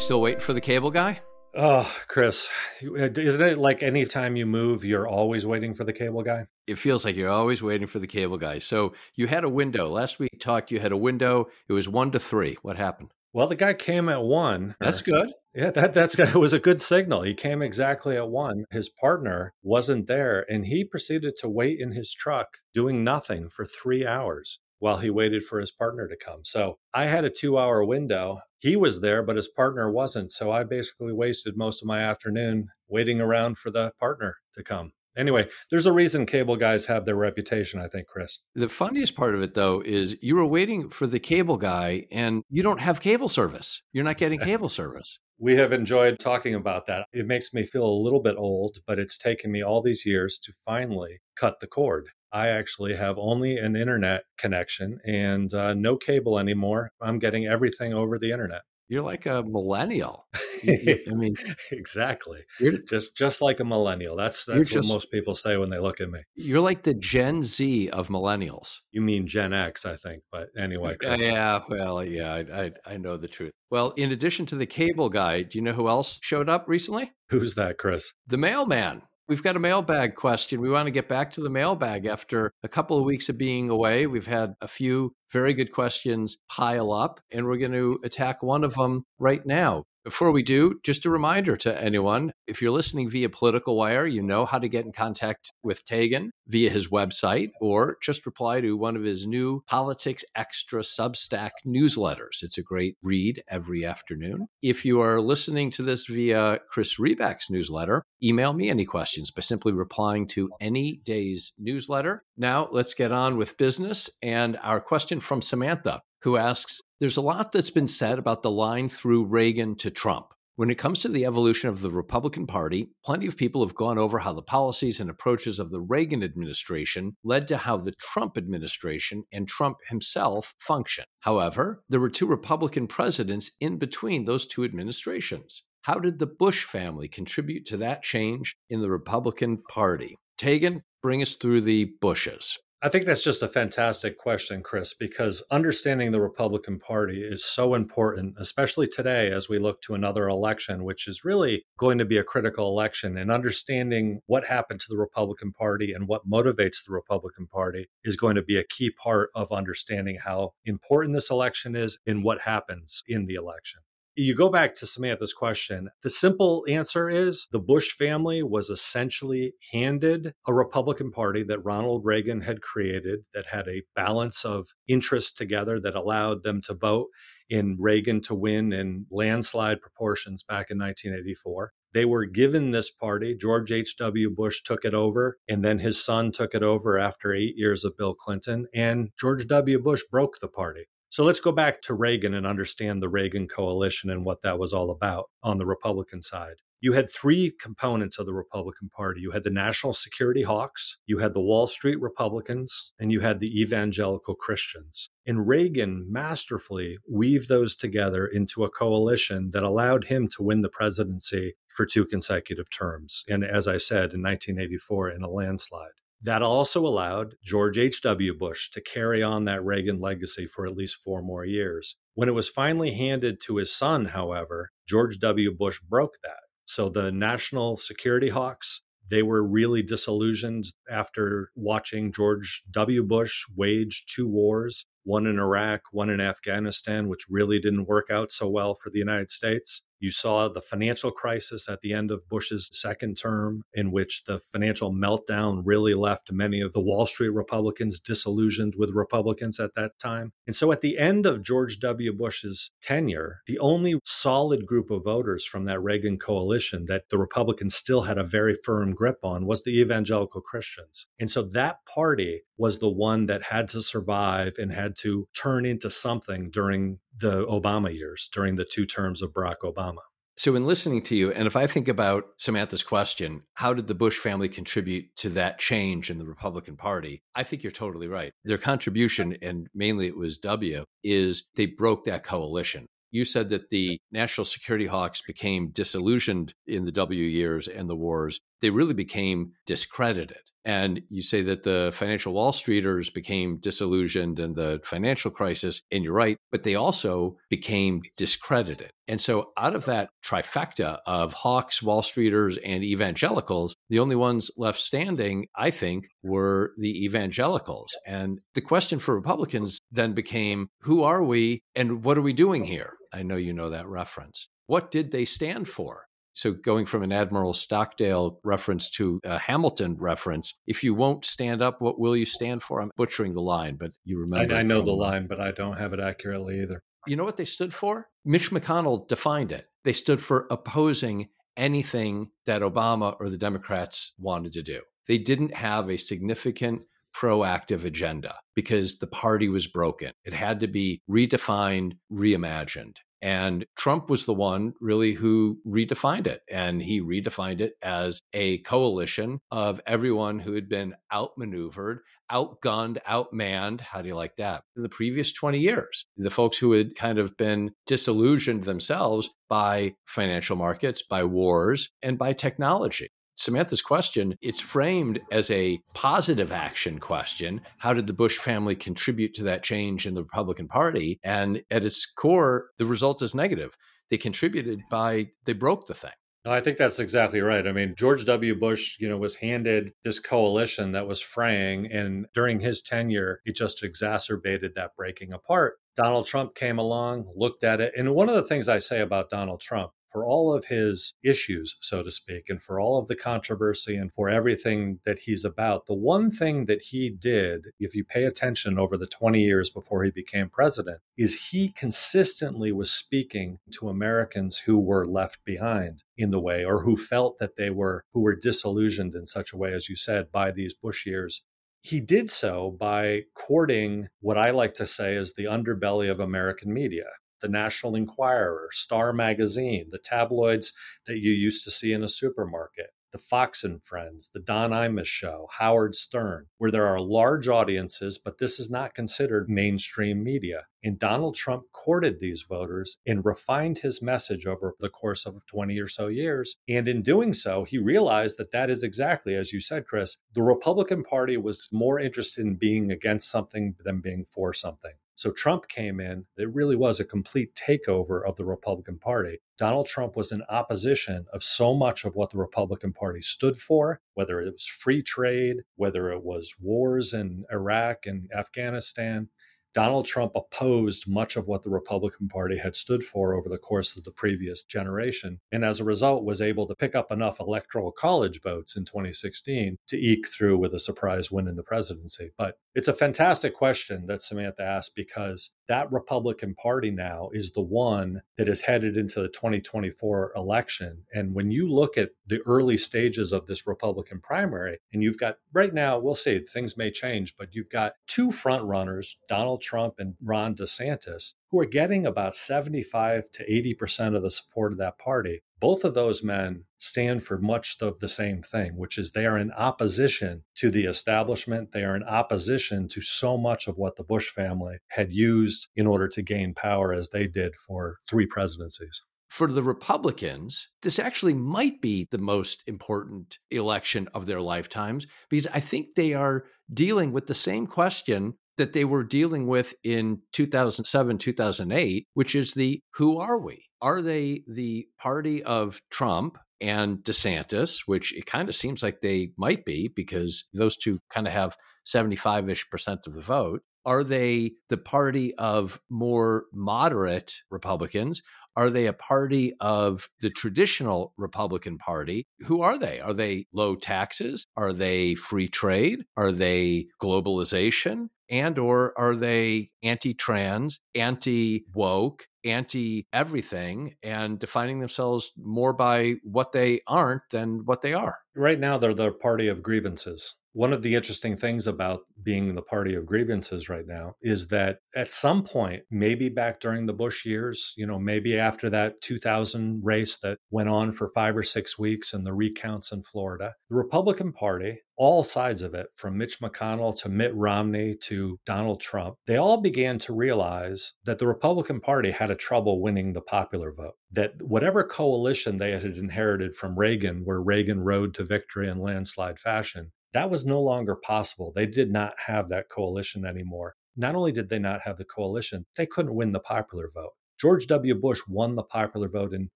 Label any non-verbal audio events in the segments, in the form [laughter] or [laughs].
still waiting for the cable guy? Oh, Chris, uh, isn't it like anytime you move, you're always waiting for the cable guy? It feels like you're always waiting for the cable guy. So you had a window. Last week talked, you had a window. It was one to three. What happened? Well, the guy came at one. That's good. Yeah, that that's good. [laughs] it was a good signal. He came exactly at one. His partner wasn't there, and he proceeded to wait in his truck, doing nothing for three hours while he waited for his partner to come. So I had a two hour window. He was there, but his partner wasn't. So I basically wasted most of my afternoon waiting around for the partner to come. Anyway, there's a reason cable guys have their reputation, I think, Chris. The funniest part of it, though, is you were waiting for the cable guy and you don't have cable service. You're not getting [laughs] cable service. We have enjoyed talking about that. It makes me feel a little bit old, but it's taken me all these years to finally cut the cord. I actually have only an internet connection and uh, no cable anymore. I'm getting everything over the internet. You're like a millennial. [laughs] I mean, exactly. You're Just just like a millennial. That's that's what just, most people say when they look at me. You're like the Gen Z of millennials. You mean Gen X, I think. But anyway, Chris. yeah. Well, yeah, I, I I know the truth. Well, in addition to the cable guy, do you know who else showed up recently? Who's that, Chris? The mailman. We've got a mailbag question. We want to get back to the mailbag after a couple of weeks of being away. We've had a few very good questions pile up, and we're going to attack one of them right now. Before we do, just a reminder to anyone if you're listening via Political Wire, you know how to get in contact with Taegan via his website or just reply to one of his new Politics Extra Substack newsletters. It's a great read every afternoon. If you are listening to this via Chris Riback's newsletter, email me any questions by simply replying to any day's newsletter. Now, let's get on with business and our question from Samantha who asks There's a lot that's been said about the line through Reagan to Trump. When it comes to the evolution of the Republican Party, plenty of people have gone over how the policies and approaches of the Reagan administration led to how the Trump administration and Trump himself function. However, there were two Republican presidents in between those two administrations. How did the Bush family contribute to that change in the Republican Party? Taegan, bring us through the Bushes. I think that's just a fantastic question, Chris, because understanding the Republican Party is so important, especially today as we look to another election, which is really going to be a critical election. And understanding what happened to the Republican Party and what motivates the Republican Party is going to be a key part of understanding how important this election is and what happens in the election you go back to Samantha's question. The simple answer is the Bush family was essentially handed a Republican Party that Ronald Reagan had created that had a balance of interests together that allowed them to vote in Reagan to win in landslide proportions back in 1984. They were given this party. George H.W. Bush took it over, and then his son took it over after eight years of Bill Clinton. And George W. Bush broke the party. So let's go back to Reagan and understand the Reagan coalition and what that was all about on the Republican side. You had three components of the Republican Party. You had the national security hawks, you had the Wall Street Republicans, and you had the evangelical Christians. And Reagan masterfully weaved those together into a coalition that allowed him to win the presidency for two consecutive terms. And as I said, in 1984, in a landslide. That also allowed George H.W. Bush to carry on that Reagan legacy for at least four more years. When it was finally handed to his son, however, George W. Bush broke that. So the national security hawks, they were really disillusioned after watching George W. Bush wage two wars, one in Iraq, one in Afghanistan, which really didn't work out so well for the United States. You saw the financial crisis at the end of Bush's second term, in which the financial meltdown really left many of the Wall Street Republicans disillusioned with Republicans at that time. And so at the end of George W. Bush's tenure, the only solid group of voters from that Reagan coalition that the Republicans still had a very firm grip on was the evangelical Christians. And so that party was the one that had to survive and had to turn into something during the Obama years during the two terms of Barack Obama. So, in listening to you, and if I think about Samantha's question, how did the Bush family contribute to that change in the Republican Party? I think you're totally right. Their contribution, and mainly it was W, is they broke that coalition. You said that the national security hawks became disillusioned in the W years and the wars. They really became discredited. And you say that the financial Wall Streeters became disillusioned in the financial crisis, and you're right, but they also became discredited. And so, out of that trifecta of hawks, Wall Streeters, and evangelicals, the only ones left standing, I think, were the evangelicals. And the question for Republicans then became who are we and what are we doing here? I know you know that reference. What did they stand for? So, going from an Admiral Stockdale reference to a Hamilton reference, if you won't stand up, what will you stand for? I'm butchering the line, but you remember. I, I know the line, but I don't have it accurately either. You know what they stood for? Mitch McConnell defined it. They stood for opposing anything that Obama or the Democrats wanted to do. They didn't have a significant proactive agenda because the party was broken. It had to be redefined, reimagined. And Trump was the one really who redefined it. And he redefined it as a coalition of everyone who had been outmaneuvered, outgunned, outmanned. How do you like that? In the previous 20 years, the folks who had kind of been disillusioned themselves by financial markets, by wars, and by technology. Samantha's question, it's framed as a positive action question. How did the Bush family contribute to that change in the Republican Party? And at its core, the result is negative. They contributed by, they broke the thing. I think that's exactly right. I mean, George W. Bush, you know, was handed this coalition that was fraying, and during his tenure, it just exacerbated that breaking apart. Donald Trump came along, looked at it, and one of the things I say about Donald Trump for all of his issues, so to speak, and for all of the controversy and for everything that he's about, the one thing that he did, if you pay attention over the 20 years before he became president, is he consistently was speaking to Americans who were left behind in the way or who felt that they were, who were disillusioned in such a way, as you said, by these Bush years. He did so by courting what I like to say is the underbelly of American media the National Enquirer, Star Magazine, the tabloids that you used to see in a supermarket, the Fox and Friends, the Don Imus Show, Howard Stern, where there are large audiences, but this is not considered mainstream media. And Donald Trump courted these voters and refined his message over the course of 20 or so years. And in doing so, he realized that that is exactly, as you said, Chris, the Republican Party was more interested in being against something than being for something. So Trump came in. It really was a complete takeover of the Republican Party. Donald Trump was in opposition of so much of what the Republican Party stood for, whether it was free trade, whether it was wars in Iraq and Afghanistan. Donald Trump opposed much of what the Republican Party had stood for over the course of the previous generation, and as a result was able to pick up enough electoral college votes in 2016 to eke through with a surprise win in the presidency. But it's a fantastic question that Samantha asked because that Republican Party now is the one that is headed into the 2024 election. And when you look at the early stages of this Republican primary, and you've got right now, we'll see, things may change, but you've got two front runners, Donald Trump and Ron DeSantis, who are getting about 75 to 80% of the support of that party. Both of those men stand for much of the same thing, which is they are in opposition to the establishment. They are in opposition to so much of what the Bush family had used in order to gain power as they did for three presidencies for the Republicans, this actually might be the most important election of their lifetimes because I think they are dealing with the same question that they were dealing with in 2007, 2008, which is the who are we? Are they the party of Trump and DeSantis, which it kind of seems like they might be because those two kind of have 75 ish percent of the vote? Are they the party of more moderate Republicans? Are they a party of the traditional Republican Party? Who are they? Are they low taxes? Are they free trade? Are they globalization? and or are they anti-trans anti-woke anti everything and defining themselves more by what they aren't than what they are. Right now they're the party of grievances One of the interesting things about being the party of grievances right now is that at some point, maybe back during the Bush years, you know, maybe after that 2000 race that went on for five or six weeks and the recounts in Florida, the Republican Party, all sides of it, from Mitch McConnell to Mitt Romney to Donald Trump, they all began to realize that the Republican Party had a trouble winning the popular vote. That whatever coalition they had inherited from Reagan, where Reagan rode to victory in landslide fashion, that was no longer possible. They did not have that coalition anymore. Not only did they not have the coalition, they couldn't win the popular vote. George W. Bush won the popular vote in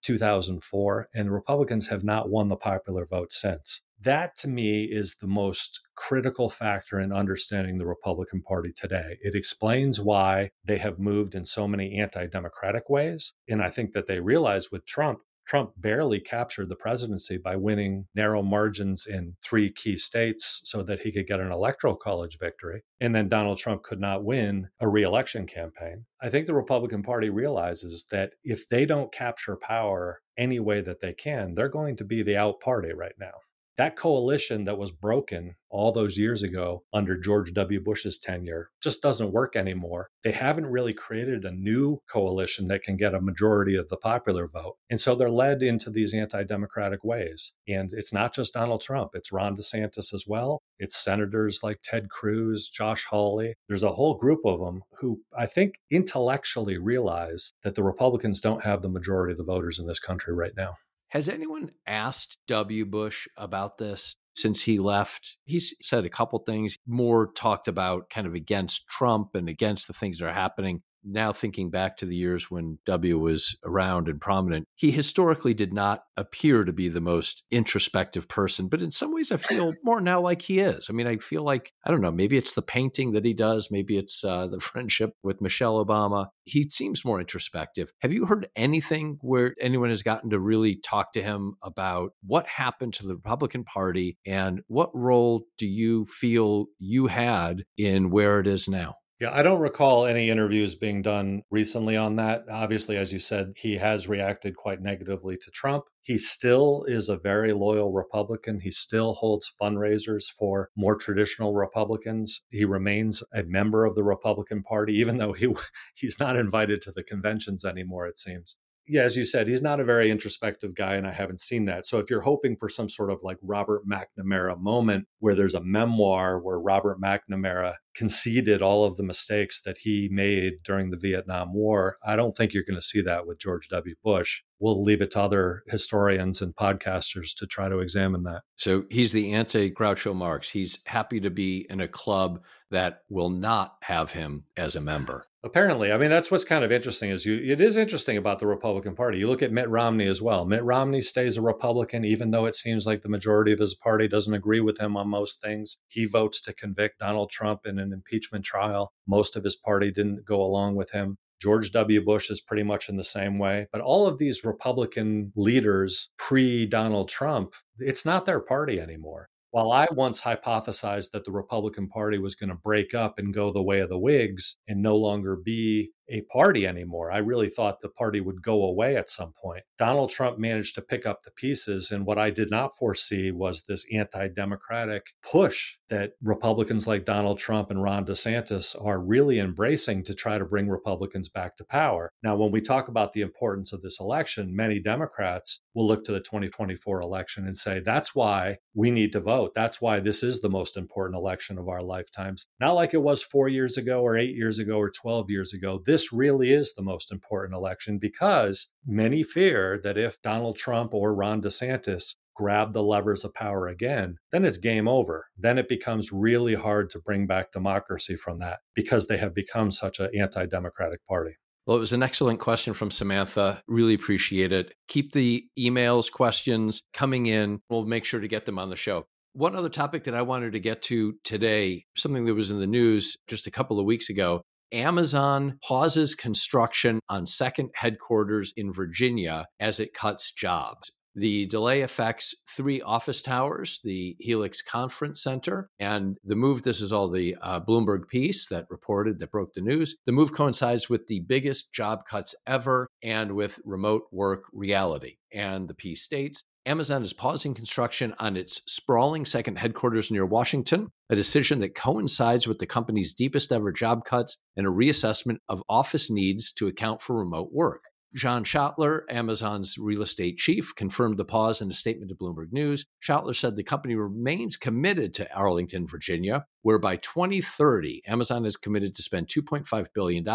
2004, and the Republicans have not won the popular vote since. That to me is the most critical factor in understanding the Republican Party today. It explains why they have moved in so many anti democratic ways. And I think that they realize with Trump, Trump barely captured the presidency by winning narrow margins in three key states so that he could get an electoral college victory. And then Donald Trump could not win a reelection campaign. I think the Republican Party realizes that if they don't capture power any way that they can, they're going to be the out party right now. That coalition that was broken all those years ago under George W. Bush's tenure just doesn't work anymore. They haven't really created a new coalition that can get a majority of the popular vote. And so they're led into these anti democratic ways. And it's not just Donald Trump, it's Ron DeSantis as well. It's senators like Ted Cruz, Josh Hawley. There's a whole group of them who I think intellectually realize that the Republicans don't have the majority of the voters in this country right now. Has anyone asked W. Bush about this since he left? He's said a couple things, more talked about kind of against Trump and against the things that are happening now thinking back to the years when W was around and prominent, he historically did not appear to be the most introspective person, but in some ways I feel [laughs] more now like he is. I mean, I feel like, I don't know, maybe it's the painting that he does, maybe it's uh, the [laughs] friendship with Michelle Obama. He seems more introspective. Have you heard anything where anyone has gotten to really talk to him about what happened to the Republican Party and what role do you feel you had in where it is now? Yeah, I don't recall any interviews being done recently on that. Obviously, as you said, he has reacted quite negatively to Trump. He still is a very loyal Republican. He still holds fundraisers for more traditional Republicans. He remains a member of the Republican Party, [laughs] even though he he's not invited to the conventions anymore, it seems yeah, as you said, he's not a very introspective guy, and I haven't seen that. So if you're hoping for some sort of like Robert McNamara moment where there's a memoir where Robert McNamara conceded all of the mistakes that he made during the Vietnam War, I don't think you're going to see that with George W. Bush. We'll leave it to other historians and podcasters to try to examine that. So he's the anti Groucho Marx. He's happy to be in a club that will not have him as a member. Apparently, I mean that's what's kind of interesting is you it is interesting about the Republican Party. You look at Mitt Romney as well. Mitt Romney stays a Republican even though it seems like the majority of his party doesn't agree with him on most things. He votes to convict Donald Trump in an impeachment trial. Most of his party didn't go along with him. George W. Bush is pretty much in the same way. But all of these Republican leaders pre Donald Trump, it's not their party anymore. While I once hypothesized that the Republican Party was going to break up and go the way of the Whigs and no longer be a party anymore. I really thought the party would go away at some point. Donald Trump managed to pick up the pieces. And what I did not foresee was this anti democratic push that Republicans like Donald Trump and Ron DeSantis are really embracing to try to bring Republicans back to power. Now, when we talk about the importance of this election, many Democrats will look to the 2024 election and say, that's why we need to vote. That's why this is the most important election of our lifetimes. Not like it was four years ago or eight years ago or 12 years ago. This this really is the most important election because many fear that if Donald Trump or Ron DeSantis grab the levers of power again, then it's game over. Then it becomes really hard to bring back democracy from that because they have become such an anti democratic party. Well, it was an excellent question from Samantha. Really appreciate it. Keep the emails, questions coming in. We'll make sure to get them on the show. One other topic that I wanted to get to today, something that was in the news just a couple of weeks ago, Amazon pauses construction on second headquarters in Virginia as it cuts jobs. The delay affects three office towers, the Helix Conference Center, and the move. This is all the uh, Bloomberg piece that reported, that broke the news. The move coincides with the biggest job cuts ever and with remote work reality. And the piece states Amazon is pausing construction on its sprawling second headquarters near Washington, a decision that coincides with the company's deepest ever job cuts and a reassessment of office needs to account for remote work. John Schoettler, Amazon's real estate chief, confirmed the pause in a statement to Bloomberg News. Schoettler said the company remains committed to Arlington, Virginia, where by 2030, Amazon is committed to spend $2.5 billion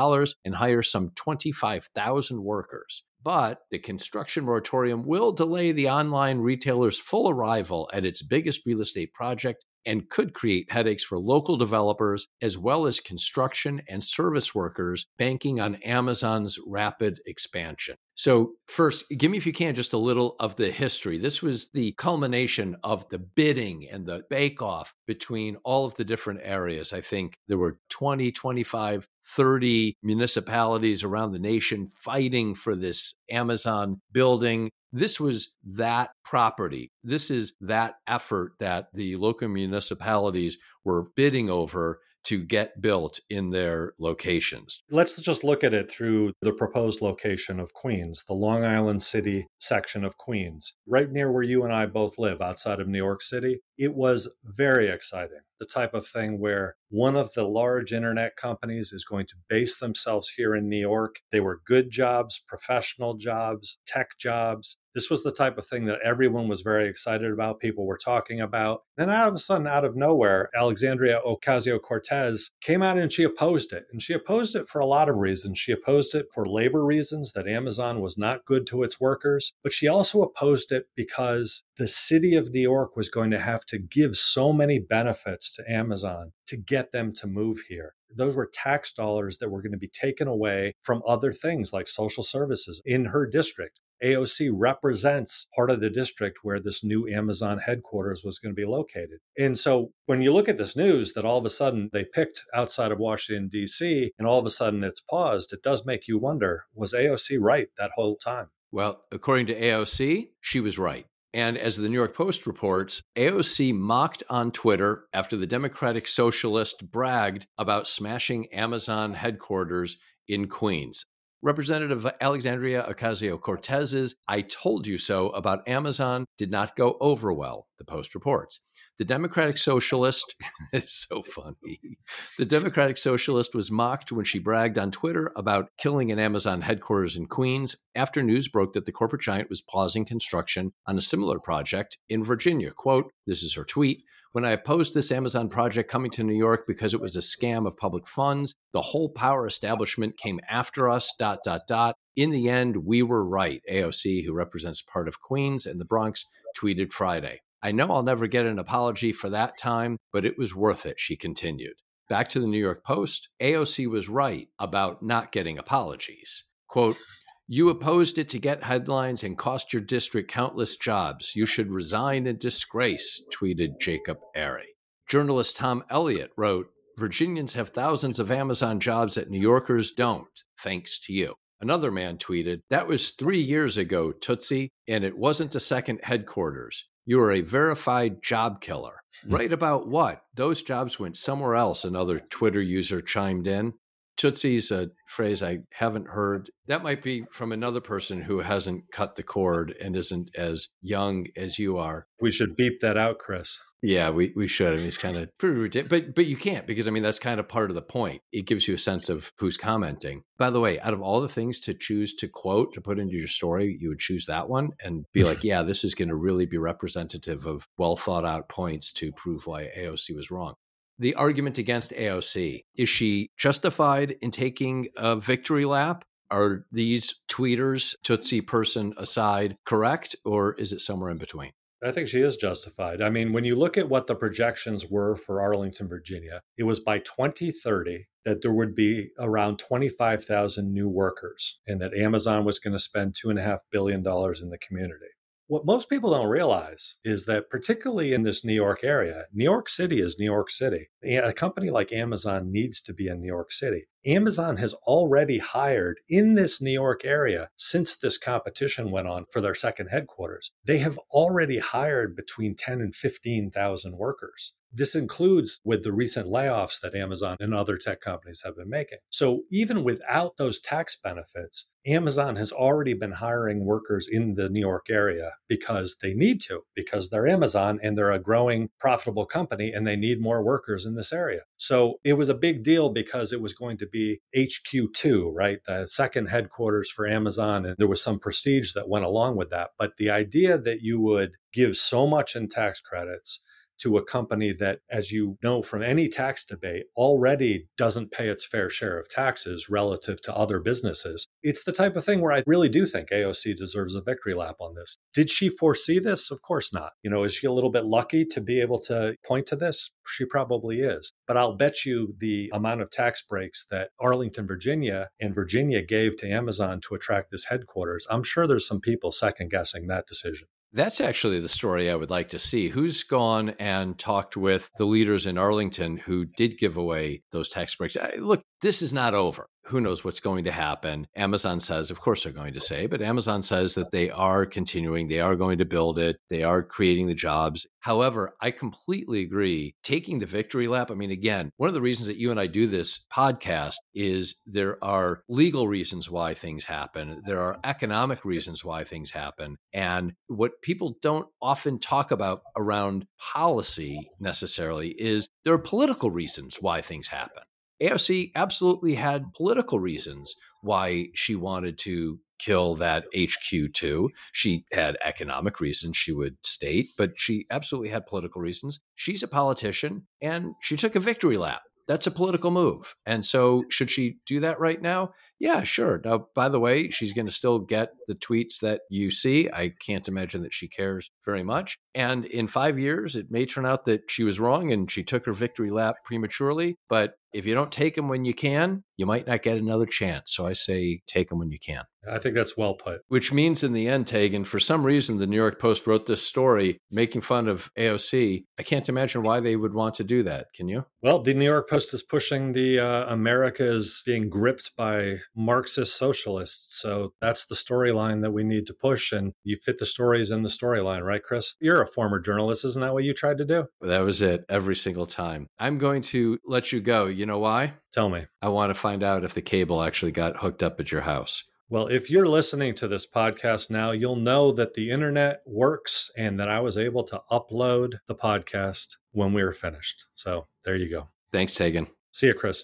and hire some 25,000 workers. But the construction moratorium will delay the online retailer's full arrival at its biggest real estate project and could create headaches for local developers as well as construction and service workers banking on Amazon's rapid expansion. So, first, give me, if you can, just a little of the history. This was the culmination of the bidding and the bake off between all of the different areas. I think there were 20, 25, 30 municipalities around the nation fighting for this Amazon building. This was that property. This is that effort that the local municipalities were bidding over to get built in their locations. Let's just look at it through the proposed location of Queens, the Long Island City section of Queens, right near where you and I both live outside of New York City. It was very exciting. The type of thing where one of the large internet companies is going to base themselves here in New York. They were good jobs, professional jobs, tech jobs. This was the type of thing that everyone was very excited about, people were talking about. Then, out of a sudden, out of nowhere, Alexandria Ocasio Cortez came out and she opposed it. And she opposed it for a lot of reasons. She opposed it for labor reasons, that Amazon was not good to its workers, but she also opposed it because the city of New York was going to have to give so many benefits to Amazon to get them to move here. Those were tax dollars that were going to be taken away from other things like social services in her district. AOC represents part of the district where this new Amazon headquarters was going to be located. And so when you look at this news that all of a sudden they picked outside of Washington, D.C., and all of a sudden it's paused, it does make you wonder was AOC right that whole time? Well, according to AOC, she was right. And as the New York Post reports, AOC mocked on Twitter after the Democratic Socialist bragged about smashing Amazon headquarters in Queens. Representative Alexandria Ocasio Cortez's I told you so about Amazon did not go over well, the Post reports. The Democratic Socialist [laughs] is so funny. The Democratic Socialist was mocked when she bragged on Twitter about killing an Amazon headquarters in Queens after news broke that the corporate giant was pausing construction on a similar project in Virginia. Quote, this is her tweet. When I opposed this Amazon project coming to New York because it was a scam of public funds, the whole power establishment came after us, dot, dot, dot. In the end, we were right, AOC, who represents part of Queens and the Bronx, tweeted Friday. I know I'll never get an apology for that time, but it was worth it, she continued. Back to the New York Post, AOC was right about not getting apologies. Quote, you opposed it to get headlines and cost your district countless jobs. You should resign in disgrace, tweeted Jacob Airey. Journalist Tom Elliott wrote, Virginians have thousands of Amazon jobs that New Yorkers don't, thanks to you. Another man tweeted, That was three years ago, Tootsie, and it wasn't a second headquarters. You are a verified job killer. Mm-hmm. Right about what? Those jobs went somewhere else, another Twitter user chimed in. Tootsie's a phrase I haven't heard. That might be from another person who hasn't cut the cord and isn't as young as you are. We should beep that out, Chris. Yeah, we, we should. I mean, it's kind of [laughs] pretty ridiculous, but but you can't because I mean that's kind of part of the point. It gives you a sense of who's commenting. By the way, out of all the things to choose to quote to put into your story, you would choose that one and be like, [laughs] yeah, this is going to really be representative of well thought out points to prove why AOC was wrong the argument against AOC. Is she justified in taking a victory lap? Are these tweeters, Tootsie person aside, correct, or is it somewhere in between? I think she is justified. I mean, when you look at what the projections were for Arlington, Virginia, it was by 2030 that there would be around 25,000 new workers and that Amazon was going to spend $2.5 billion in the community. What most people don't realize is that, particularly in this New York area, New York City is New York City. A company like Amazon needs to be in New York City. Amazon has already hired in this New York area since this competition went on for their second headquarters. They have already hired between 10 and 15,000 workers. This includes with the recent layoffs that Amazon and other tech companies have been making. So even without those tax benefits, Amazon has already been hiring workers in the New York area because they need to, because they're Amazon and they're a growing, profitable company and they need more workers in this area. So it was a big deal because it was going to be HQ2, right? The second headquarters for Amazon. And there was some prestige that went along with that. But the idea that you would give so much in tax credits to a company that, as you know from any tax debate, already doesn't pay its fair share of taxes relative to other businesses. It's the type of thing where I really do think AOC deserves a victory lap on this. Did she foresee this? Of course not. You know, is she a little bit lucky to be able to point to this? She probably is. But I'll bet you the amount of tax breaks that Arlington, Virginia and Virginia gave to Amazon to attract this headquarters, I'm sure there's some people second guessing that decision. That's actually the story I would like to see. Who's gone and talked with the leaders in Arlington who did give away those tax breaks? Look, this is not over who knows what's going to happen. Amazon says, of course, they're going to say, but Amazon says that they are continuing, they are going to build it, they are creating the jobs. However, I completely agree. Taking the victory lap, I mean, again, one of the reasons that you and I do this podcast is there are legal reasons why things happen, there are economic reasons why things happen. And what people don't often talk about around policy necessarily is there are political reasons why things happen. AOC absolutely had political reasons why she wanted to kill that HQ2. She had economic reasons, she would state, but she absolutely had political reasons. She's a politician and she took a victory lap. That's a political move. And so, should she do that right now? Yeah, sure. Now, by the way, she's going to still get the tweets that you see. I can't imagine that she cares very much. And in five years, it may turn out that she was wrong and she took her victory lap prematurely. But if you don't take them when you can, you might not get another chance. So I say take them when you can. I think that's well put. Which means, in the end, Taegan, for some reason, the New York Post wrote this story making fun of AOC. I can't imagine why they would want to do that. Can you? Well, the New York Post is pushing the uh, America is being gripped by Marxist socialists. So that's the storyline that we need to push. And you fit the stories in the storyline, right, Chris? You're a former journalist. Isn't that what you tried to do? That was it every single time. I'm going to let you go. You know why? Tell me. I want to find out if the cable actually got hooked up at your house. Well, if you're listening to this podcast now, you'll know that the internet works and that I was able to upload the podcast when we were finished. So there you go. Thanks, Taegan. See you, Chris.